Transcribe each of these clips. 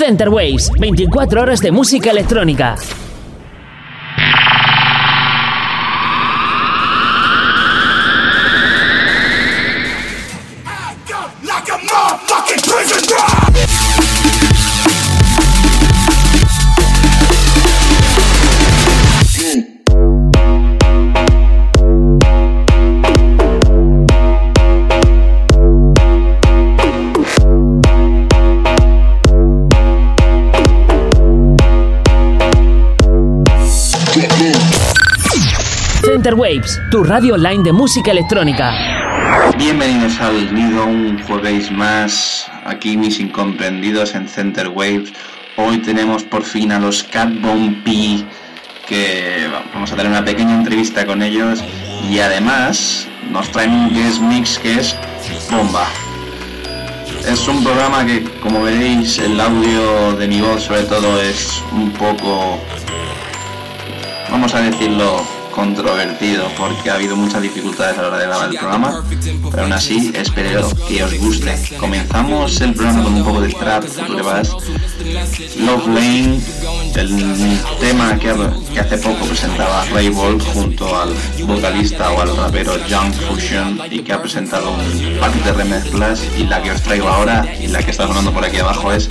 Center Waves, 24 horas de música electrónica. Waves, tu radio online de música electrónica. Bienvenidos al nido, un jueves más, aquí mis incomprendidos en Center Waves. Hoy tenemos por fin a los Cat P, que vamos a tener una pequeña entrevista con ellos y además nos traen un guest mix que es bomba. Es un programa que, como veréis, el audio de mi voz sobre todo es un poco, vamos a decirlo, controvertido porque ha habido muchas dificultades a la hora de grabar el programa, pero aún así espero que os guste. Comenzamos el programa con un poco de trap, vas Love Lane, el tema que, hace poco presentaba Ray Ball junto al vocalista o al rapero Young Fusion y que ha presentado un pack de remezclas y la que os traigo ahora y la que está sonando por aquí abajo es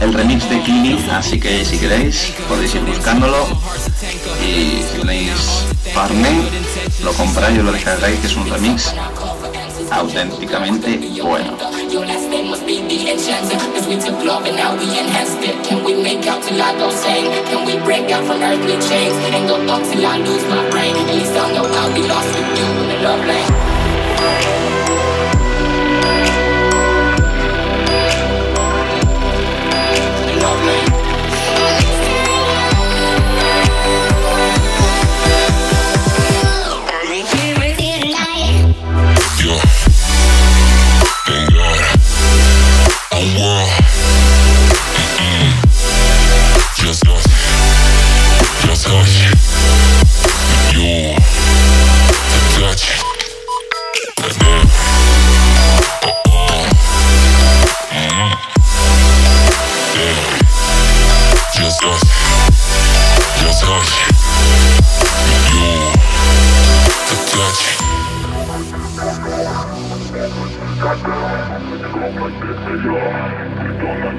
el remix de Kini, así que si queréis podéis ir buscándolo y tenéis Farney, lo compráis y lo descargáis, que es un remix auténticamente bueno. world.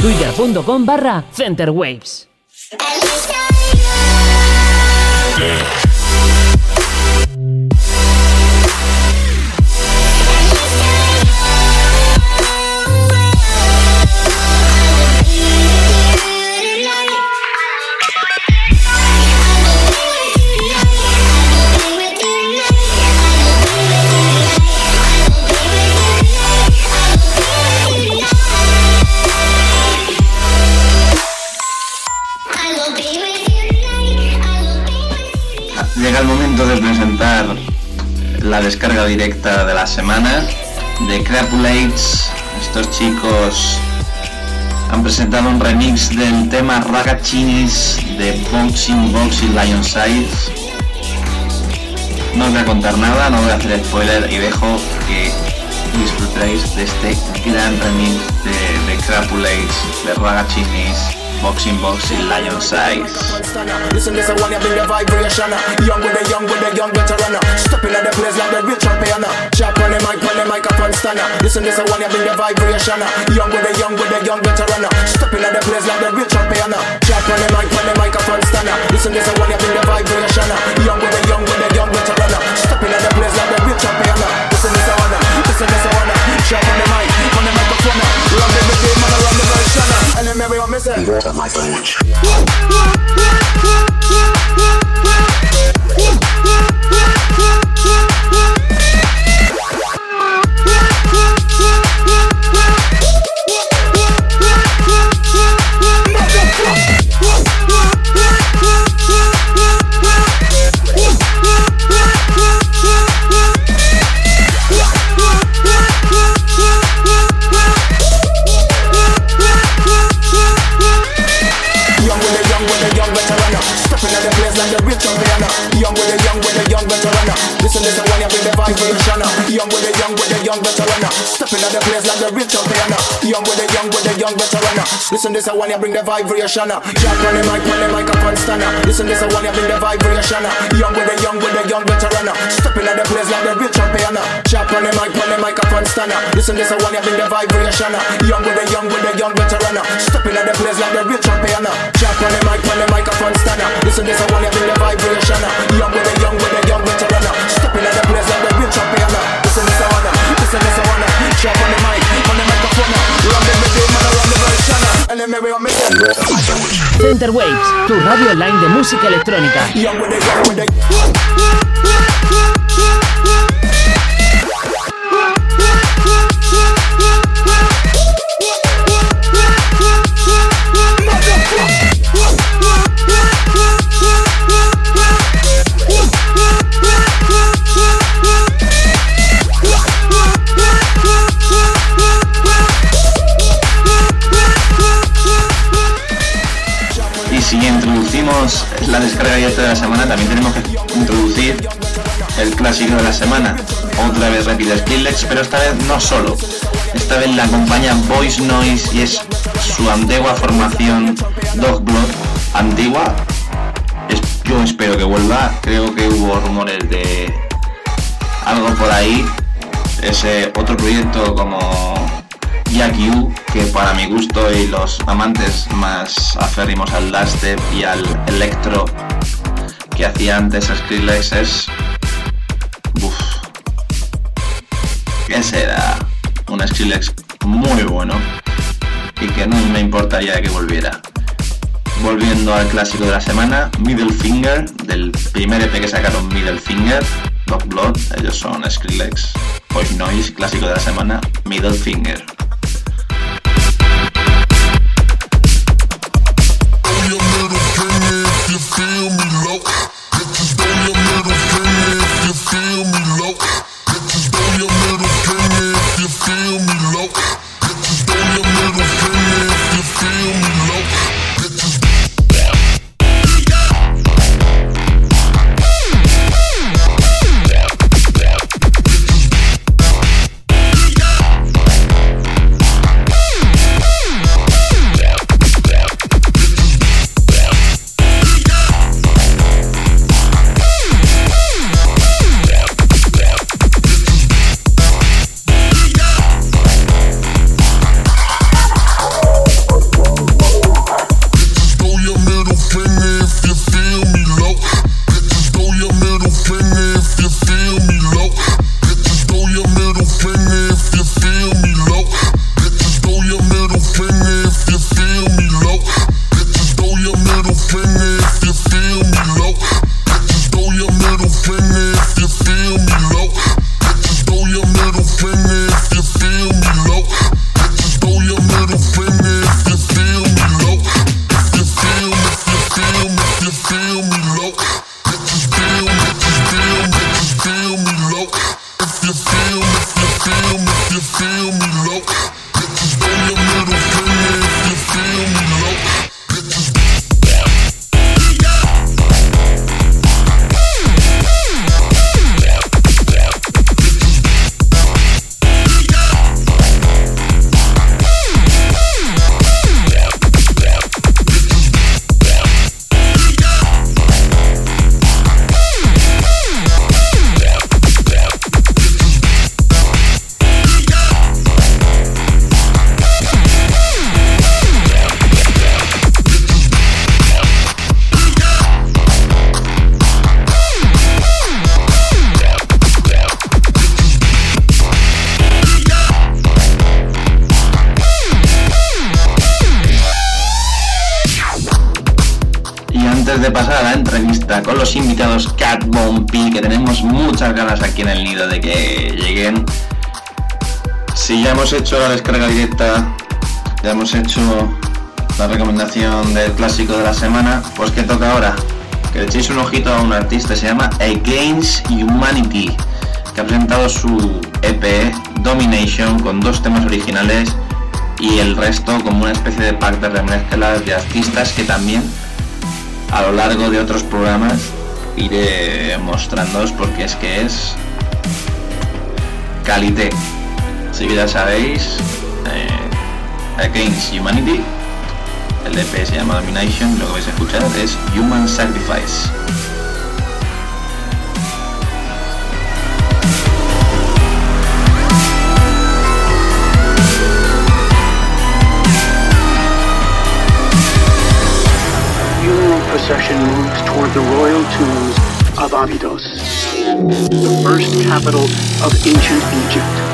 twitter.com barra centerwaves. La descarga directa de la semana de Crapulates. Estos chicos han presentado un remix del tema Ragachinis de Boxing Boxing Lion Size. No os voy a contar nada, no voy a hacer spoiler y dejo que disfrutéis de este gran remix de, de Crapulates, de Ragachinis Boxing boxing lion size. Listen, this one you bring the vibration. Young with the young with the young veteran. Stepping at the place like the real champion. Chop on the mic, on the microphone stand. Listen, this one you bring the vibration. Young with the young with the young veteran. Stepping at the place like the real champion. Chop on the mic, on the microphone stand. Listen, this one you bring the vibration. Young with the young with the young veteran. Stepping at the place like the real champion. Listen. me what me say. Beware of my friend. Uh. Listen this, I want you bring the vibration. Uh. Jack on the mic, on the microphone stanner. Uh. Listen this, I want you bring the vibration. Young with the young with the young veteran. Stepping at the place like the real champion. Jack on the mic, on the microphone stanner. Listen this, I want you bring the vibration. Young with the young with the young veteran. Stepping at the place like the real champion. Jack on the mic, on the microphone stanner. Listen this, I want you bring the vibration. Young with the young with the young veteran. Stepping at the place like the real champion. Listen this, I wanna. Listen this, I wanna. Jack on the mic, on the microphone. Run the rhythm Center Waves, tu radio online de música electrónica. Clásico de la semana. Otra vez repite Skrillex, pero esta vez no solo. Esta vez la acompaña Voice Noise y es su antigua formación Dog Blood. Antigua. Es- yo espero que vuelva. Creo que hubo rumores de algo por ahí. Ese otro proyecto como Jack U, que para mi gusto y los amantes más aférrimos al dubstep y al electro que hacía antes Skrillex es... Ese era un Skrillex muy bueno y que no me importaría que volviera. Volviendo al clásico de la semana, Middle Finger, del primer EP que sacaron Middle Finger, Dog Blood, ellos son Skrillex, Voice Noise, clásico de la semana, Middle Finger. Hecho la descarga directa, ya hemos hecho la recomendación del clásico de la semana, pues que toca ahora. Que le echéis un ojito a un artista, se llama Against Humanity, que ha presentado su EP Domination con dos temas originales y el resto como una especie de pack de remezclas de artistas que también a lo largo de otros programas iré mostrándoos porque es que es calité. Así que ya sabéis, eh, Against Humanity, el EP se llama Domination, lo que vais a escuchar es Human Sacrifice. procession moves toward the royal tombs of Abydos, the first capital of ancient Egypt.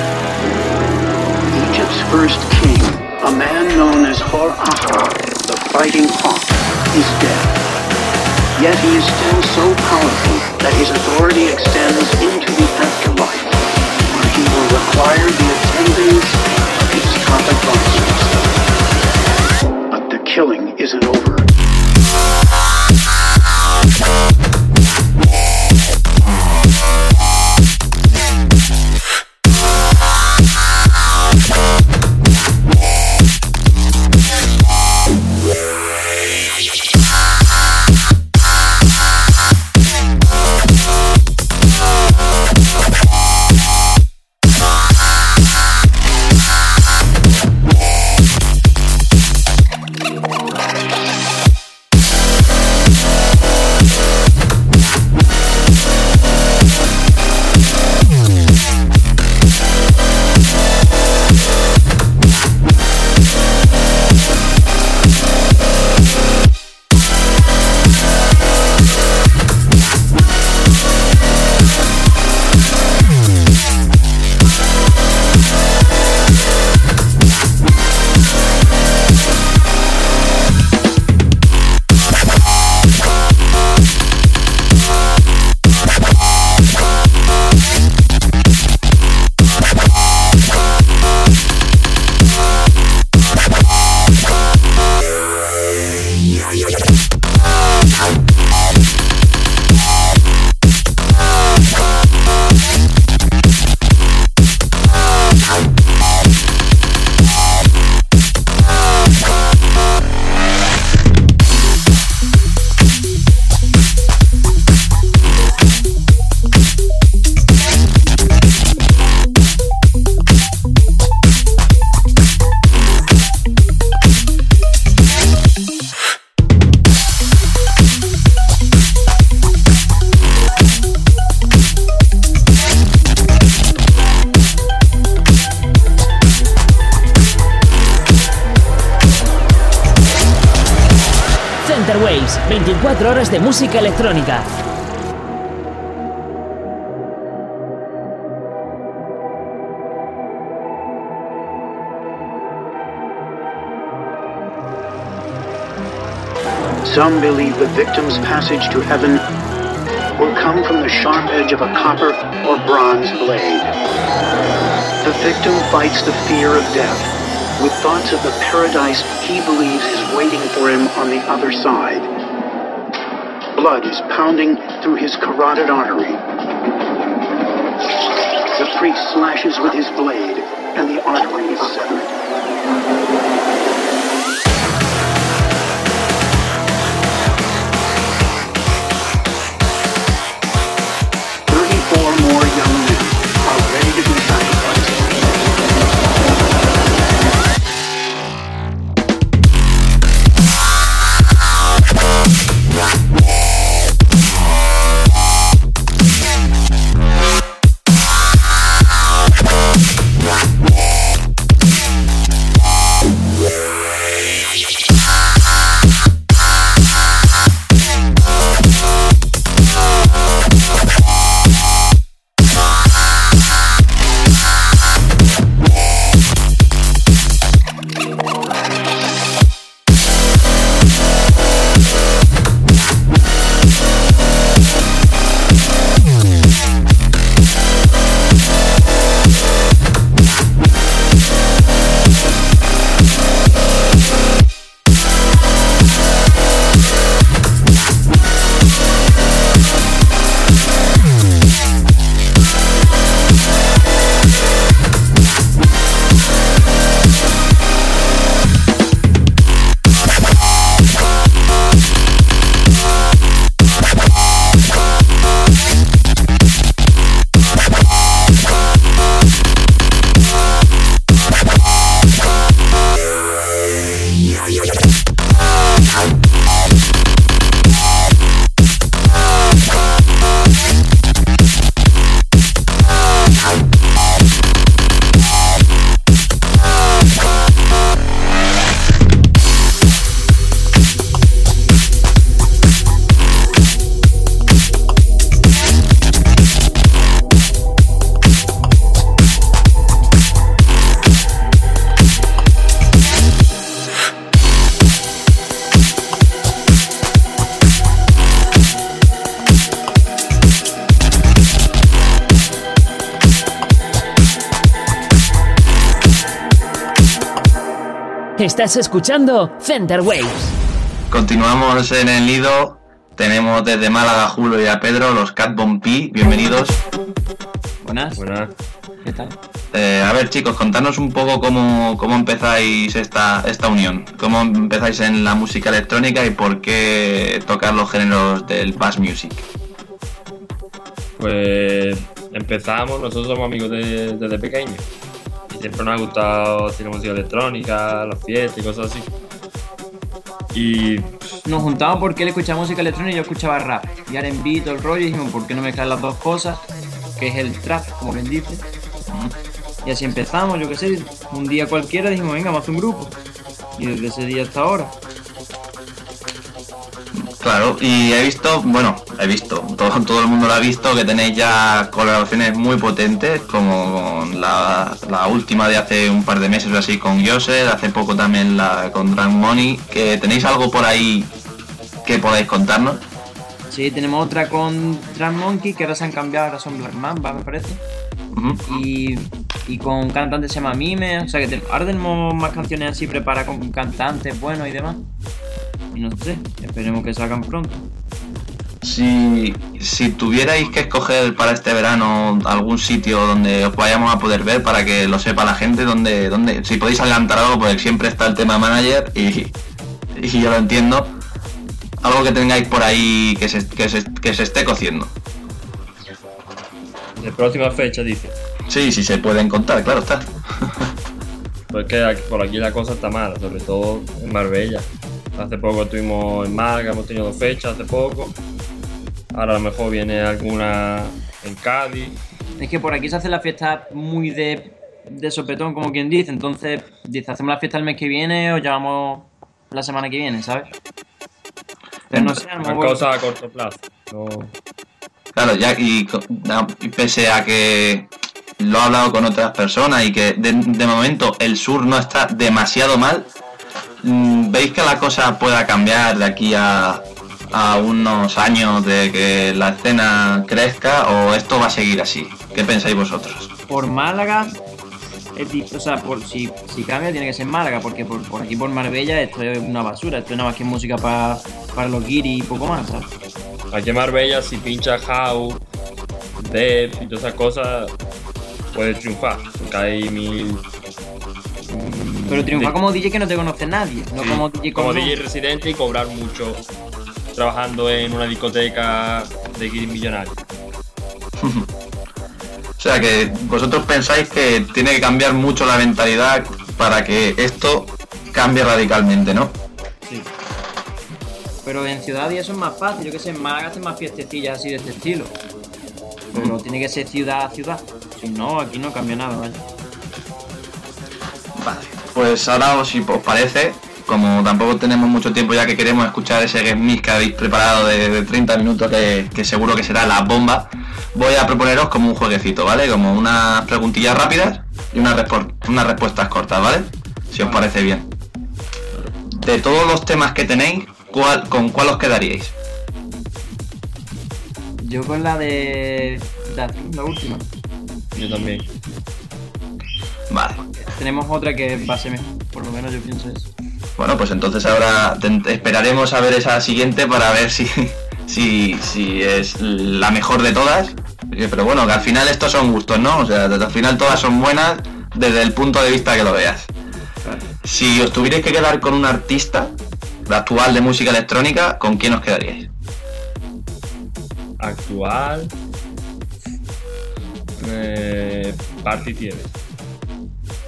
First king, a man known as Hor-Ahra, the fighting hawk, is dead. Yet he is still so powerful that his authority extends into the afterlife, where he will require the attendance of his top advisors. But the killing isn't over. Música electrónica. Some believe the victim's passage to heaven will come from the sharp edge of a copper or bronze blade. The victim fights the fear of death with thoughts of the paradise he believes is waiting for him on the other side blood is pounding through his carotid artery. The priest slashes with his blade, and the artery is severed. Estás escuchando Center Waves. Continuamos en el nido. Tenemos desde Málaga a Julio y a Pedro, los Cat Bomb P. Bienvenidos. Buenas. Buenas. ¿Qué tal? Eh, a ver, chicos, contadnos un poco cómo, cómo empezáis esta, esta unión. Cómo empezáis en la música electrónica y por qué tocar los géneros del bass music. Pues empezamos, nosotros somos amigos de- desde pequeños. Y siempre nos ha gustado hacer música electrónica, las fiestas y cosas así. Y Nos juntamos porque él escuchaba música electrónica y yo escuchaba rap. Y R&B, todo el rollo, y dijimos, ¿por qué no mezclar las dos cosas? Que es el trap, como bien dice. Y así empezamos, yo qué sé, un día cualquiera dijimos, venga, vamos a hacer un grupo. Y desde ese día hasta ahora. Claro, y he visto, bueno, he visto, todo, todo el mundo lo ha visto, que tenéis ya colaboraciones muy potentes, como con la, la última de hace un par de meses o así con Yoser, hace poco también la con Drunk Money, que tenéis algo por ahí que podáis contarnos. Sí, tenemos otra con Trans Monkey, que ahora se han cambiado, ahora son Black Mamba, me parece. Y, y con un cantante se llama Mime, o sea que te- ahora tenemos más canciones así preparadas con cantantes buenos y demás. Y no sé, esperemos que salgan pronto. Si, si tuvierais que escoger para este verano algún sitio donde os vayamos a poder ver para que lo sepa la gente, donde, donde si podéis adelantar algo, porque siempre está el tema manager y, y yo lo entiendo, algo que tengáis por ahí que se, que se, que se esté cociendo. de próxima fecha dice, Sí, sí se pueden contar, claro está. pues que por aquí la cosa está mala, sobre todo en Marbella. Hace poco estuvimos en Málaga, hemos tenido dos fechas hace poco. Ahora a lo mejor viene alguna en Cádiz. Es que por aquí se hace la fiesta muy de, de sopetón, como quien dice. Entonces, dice, hacemos la fiesta el mes que viene o llevamos la semana que viene, ¿sabes? Pero no sé, a lo Una mejor- cosa a corto plazo. No, Claro, ya y, pese a que lo he hablado con otras personas y que de, de momento el sur no está demasiado mal, ¿veis que la cosa pueda cambiar de aquí a, a unos años de que la escena crezca o esto va a seguir así? ¿Qué pensáis vosotros? por Málaga, o sea, por, si, si cambia tiene que ser Málaga, porque por, por aquí por Marbella esto es una basura, esto es nada más que música pa- para los guiris y poco más, ¿sabes? Aquí en Marbella, si pincha house, dev y todas esas cosas, puede triunfar. Porque hay mil. Pero triunfa de- como DJ que no te conoce nadie, no sí, como DJ como residente y cobrar mucho trabajando en una discoteca de guiris millonarios. O sea que vosotros pensáis que tiene que cambiar mucho la mentalidad para que esto cambie radicalmente, ¿no? Sí. Pero en ciudad y eso es más fácil, yo que sé, en Málaga hacen más fiestecillas así de este estilo. Pero tiene que ser ciudad a ciudad. Si no, aquí no cambia nada, vaya. Pues ahora si os parece, como tampoco tenemos mucho tiempo ya que queremos escuchar ese game mix que habéis preparado de, de 30 minutos que, que seguro que será la bomba, voy a proponeros como un jueguecito, ¿vale? Como unas preguntillas rápidas y unas, respuestas cortas, ¿vale? Si os parece bien. De todos los temas que tenéis, ¿cuál, ¿con cuál os quedaríais? Yo con la de. La, la última. Yo también. Vale. Tenemos otra que va a ser mejor. Por lo menos yo pienso eso. Bueno, pues entonces ahora esperaremos a ver esa siguiente para ver si, si, si es la mejor de todas. Eh, Pero bueno, que al final estos son gustos, ¿no? O sea, al final todas son buenas desde el punto de vista que lo veas. Si os tuvierais que quedar con un artista actual de música electrónica, ¿con quién os quedaríais? Actual. Eh, Party tiene.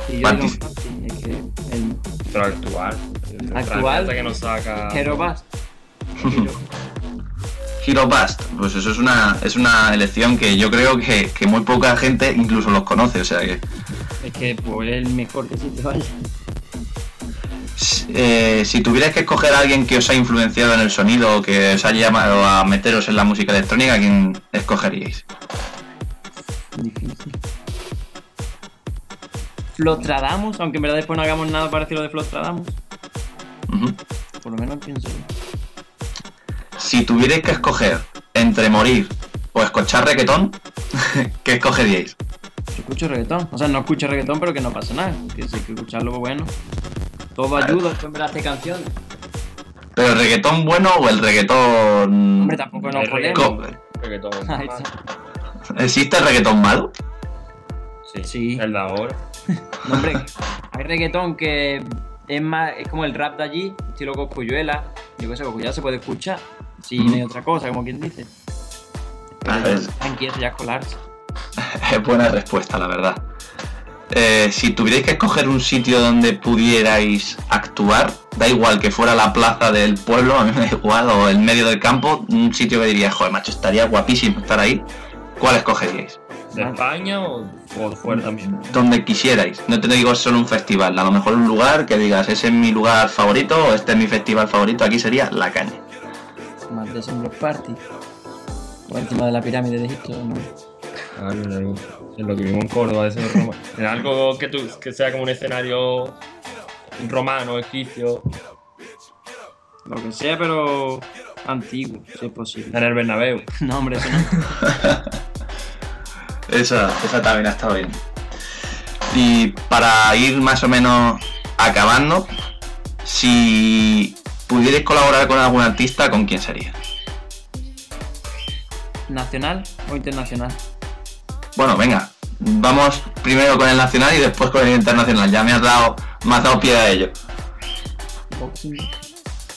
Y yo Party. digo, sí, es que el Pero actual. El Actual. hasta que nos saca. Hero Bass. Hero Bust, pues eso es una, es una elección que yo creo que, que muy poca gente incluso los conoce, o sea que Es que pues, es el mejor que existe, vaya. Eh, si tuvierais que escoger a alguien que os ha influenciado en el sonido o que os haya llamado a meteros en la música electrónica, ¿a quién escogeríais? Difícil. Flostradamus, aunque en verdad después no hagamos nada parecido de Flostradamus. Ujú. Por lo menos pienso yo. Si tuvierais que escoger entre morir o escuchar reggaetón, ¿qué escogeríais? Yo escucho reggaetón. O sea, no escucho reggaetón, pero que no pasa nada. Que si hay que escucharlo, pues bueno. Todo ayuda, en verdad, hace canción. ¿Pero el reggaetón bueno o el reggaetón... Hombre, tampoco podemos. reggaetón. Reggaetón. ¿Existe el reggaetón malo? Sí, Sí. El de ahora. No, hombre, hay reggaetón que es más, es como el rap de allí, estilo Coscuyuela. Yo qué sé, Coscuyuela se puede escuchar. Si no hay otra cosa, como quien dice. A ver, Aquí eso ya es colarse. es buena respuesta, la verdad. Eh, si tuvierais que escoger un sitio donde pudierais actuar, da igual que fuera la plaza del pueblo, a mí me da igual, o el medio del campo, un sitio que diría, joder, macho, estaría guapísimo estar ahí, ¿cuál escogeríais? ¿De España o, o fuera también? Donde quisierais, no te digo solo un festival, a lo mejor un lugar que digas, ese es mi lugar favorito o este es mi festival favorito, aquí sería La Caña. Más de Block Party. Por encima de la pirámide de Egipto, ¿no? Ah, en, algo- en lo que vimos en Córdoba, eso Roma. En algo que, tú, que sea como un escenario romano, egipcio. Lo que sea, pero antiguo, si es posible. En el Bernabéu. No, hombre, eso no. Esa, esa también ha estado bien. Y para ir más o menos acabando, si pudierais colaborar con algún artista, ¿con quién sería? ¿Nacional o internacional? Bueno, venga, vamos primero con el nacional y después con el internacional. Ya me has dado, me has dado pie a ello. Boxing.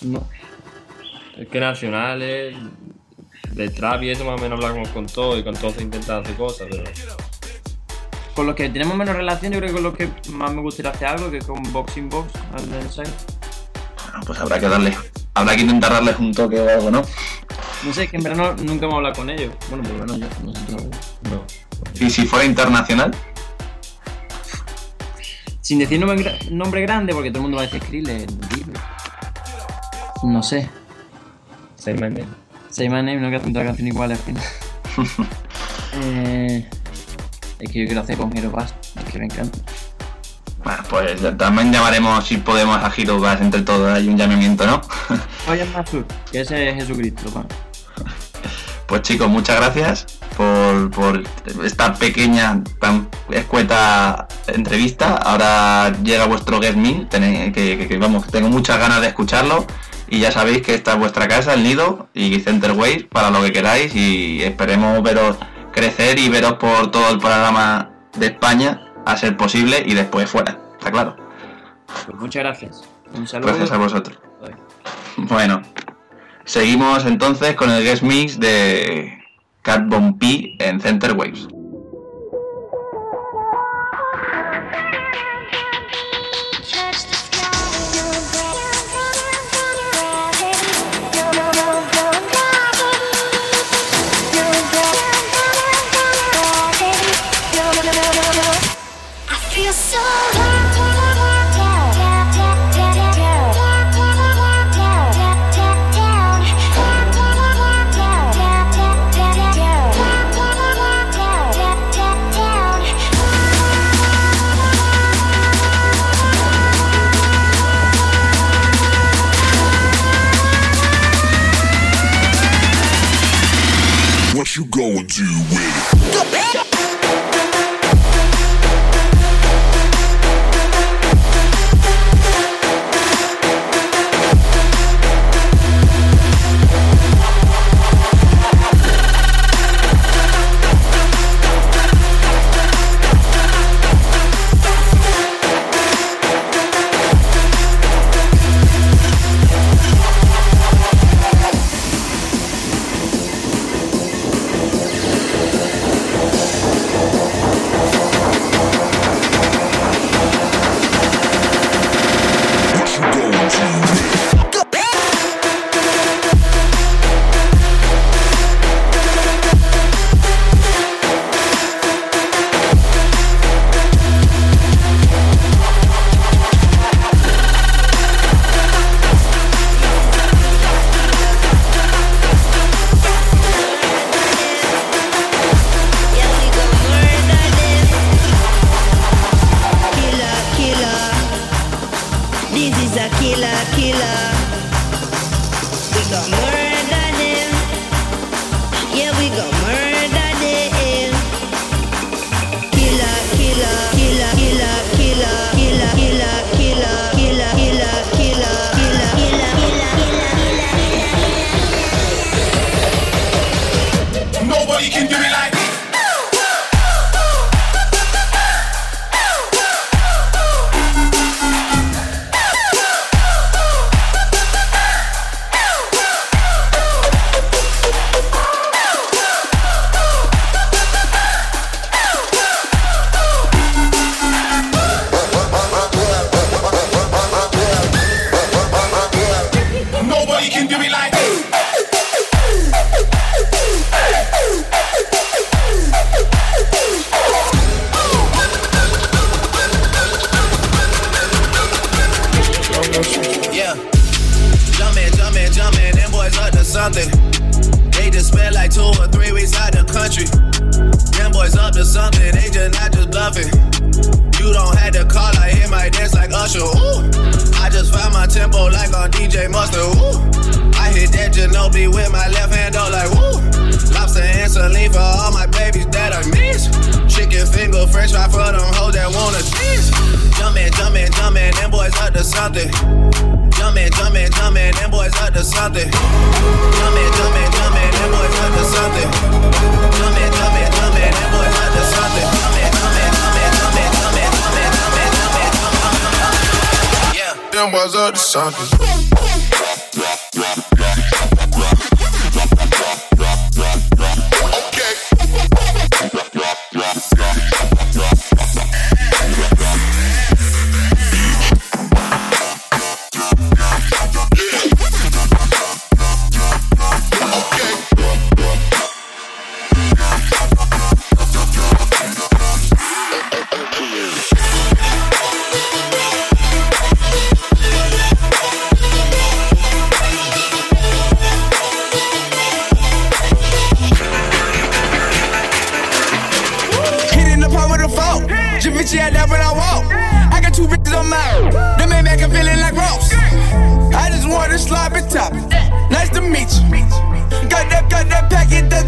No. Es que nacionales, de trap y eso más o menos hablamos con todo y con todo se intenta hacer cosas, pero Con los que tenemos menos relación, yo creo que con los que más me gustaría hacer algo, que con Boxing Box, al del. Bueno, pues habrá que darle, habrá que intentar darles un toque o algo, ¿no? No sé, es que en verano nunca hemos hablado con ellos. Bueno, pues bueno, yo no no. Y si fuera internacional, Sin decir nombre, gra- nombre grande, porque todo el mundo va a decir Bieber. No sé. Seis meses. Say My Name, no que hacen toda canción igual al final. eh, es que yo quiero hacer con Hero Bass, es que me encanta. bueno, pues también llamaremos si podemos a Hero Bass entre todos, hay un llamamiento, ¿no? Oye, Mazur, que ese es Jesucristo, pan. Pues chicos, muchas gracias por, por esta pequeña, tan escueta entrevista. Ahora llega vuestro Get Me, tenéis- que, que- que, vamos, tengo muchas ganas de escucharlo. Y ya sabéis que esta es vuestra casa, el nido y Center Waves para lo que queráis. Y esperemos veros crecer y veros por todo el panorama de España, a ser posible, y después fuera, está claro. Pues muchas gracias. Un saludo. Gracias a vosotros. Bueno, seguimos entonces con el guest mix de Cat P en Center Waves.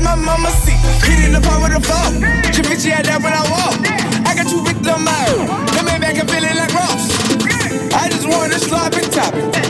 my mama seat. Hit in the park with a fall. Chippy, I die when I walk. I got two big on my own. Coming back and feeling like Ross. I just wanna slop and top it.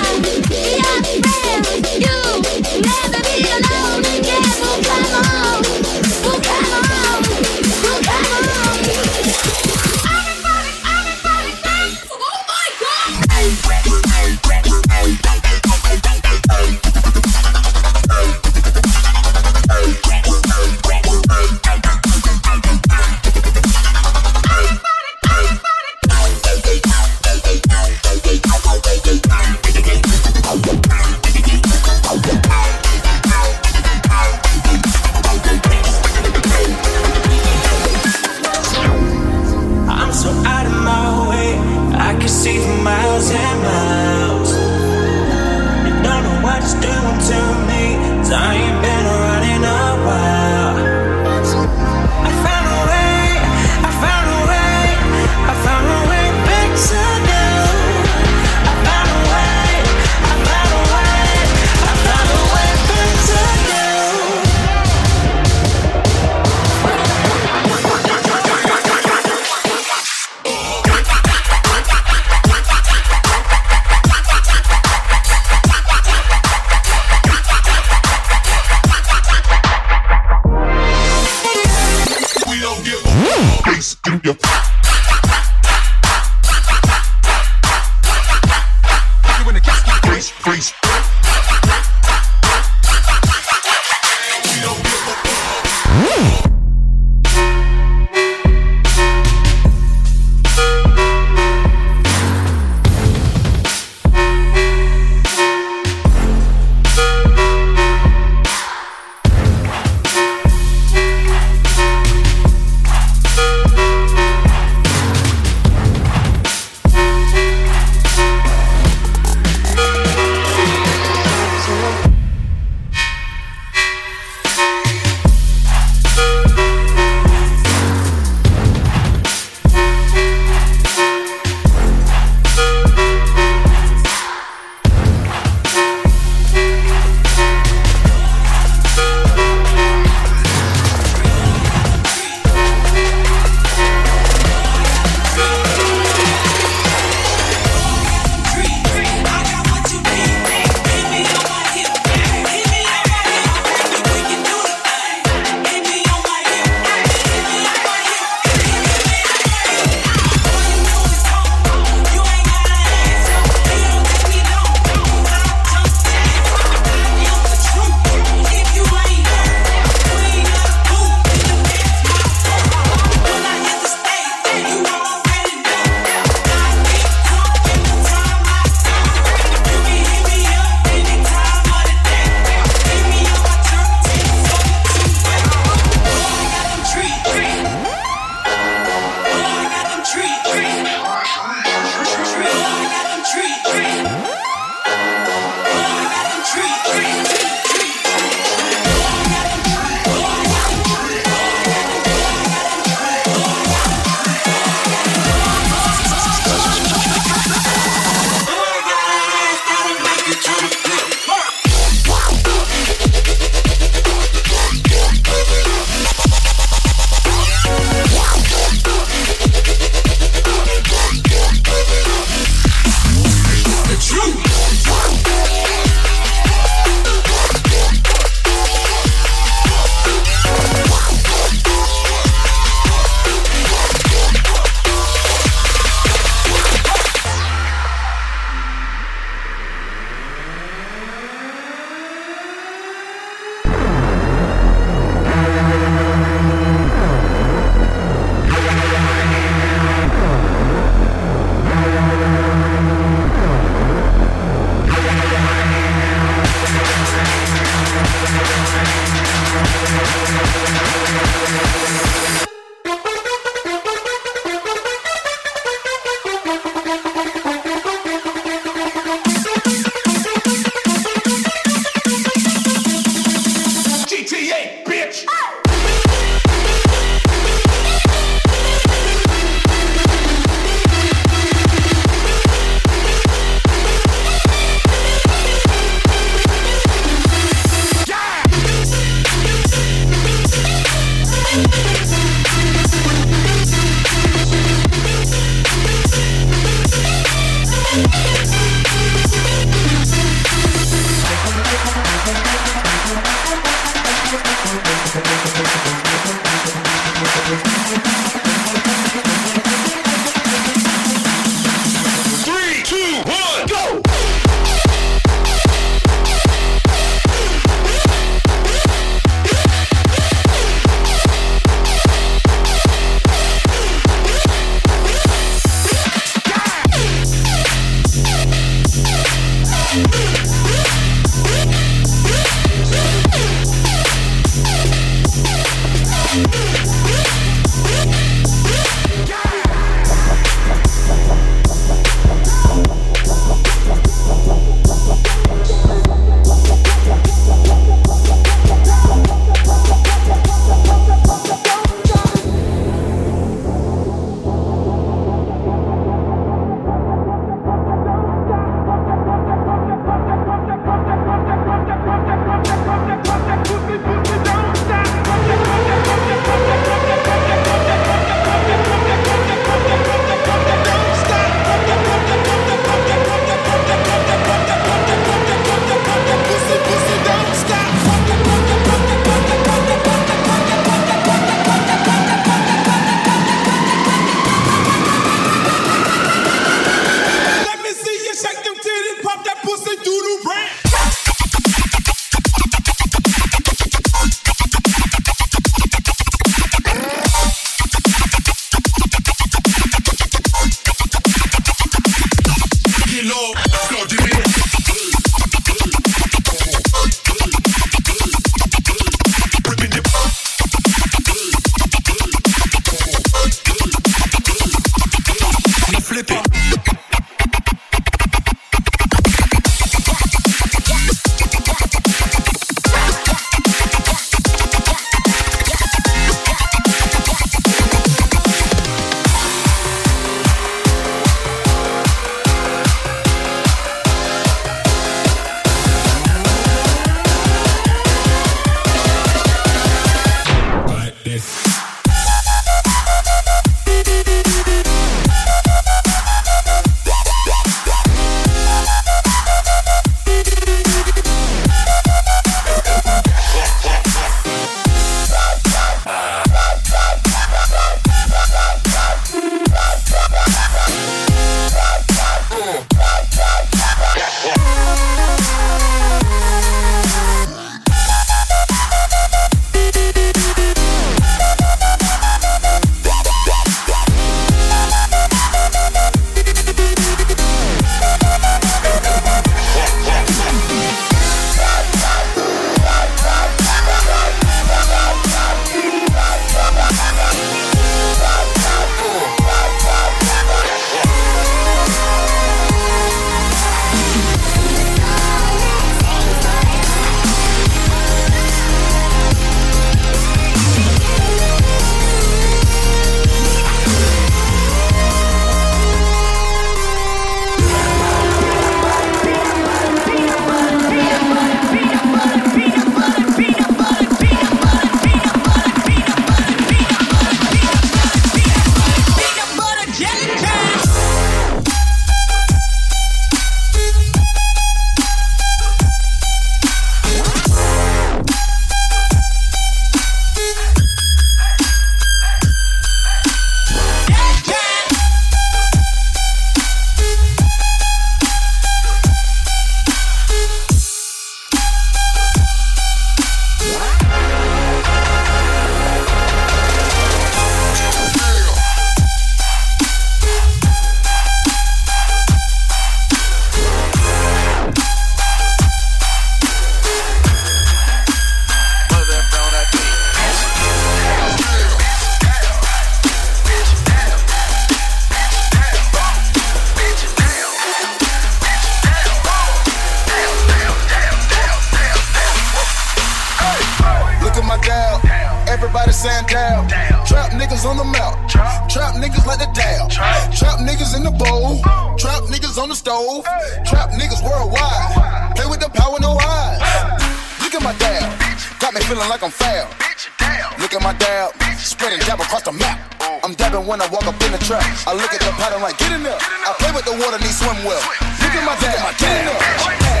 Spreading dab across the map. I'm dabbing when I walk up in the trap. I look at the pattern like, get in there. I play with the water, need swim well. Look at my dab. Get in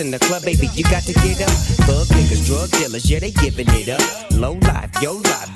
in the club, baby, you got to get up. Thug niggas, drug dealers, yeah, they giving it up. Low life, yo life,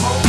Oh,